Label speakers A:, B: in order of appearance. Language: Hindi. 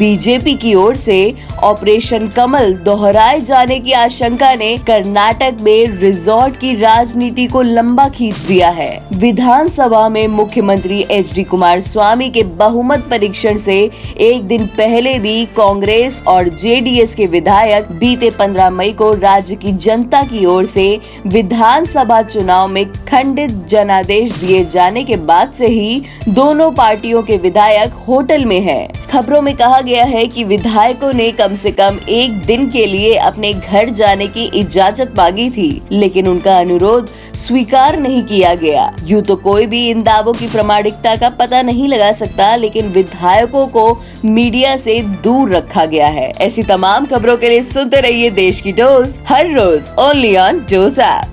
A: बीजेपी की ओर से ऑपरेशन कमल दोहराए जाने की आशंका ने कर्नाटक में रिजॉर्ट की राजनीति को लंबा खींच दिया है विधानसभा में मुख्यमंत्री एच डी कुमार स्वामी के बहुमत परीक्षण से एक दिन पहले भी कांग्रेस और जेडीएस के विधायक बीते 15 मई को राज्य की जनता की ओर से विधानसभा चुनाव में खंडित जनादेश दिए जाने के बाद से ही दोनों पार्टियों के विधायक होटल में हैं। खबरों में कहा गया है कि विधायकों ने कम से कम एक दिन के लिए अपने घर जाने की इजाज़त मांगी थी, लेकिन उनका अनुरोध स्वीकार नहीं किया गया। यूँ तो कोई भी इन दावों की प्रमाणिकता का पता नहीं लगा सकता, लेकिन विधायकों को मीडिया से दूर रखा गया है। ऐसी तमाम खबरों के लिए सुनते रहिए देश की डोज, हर रोज ओनली ऑन डोज ऐप।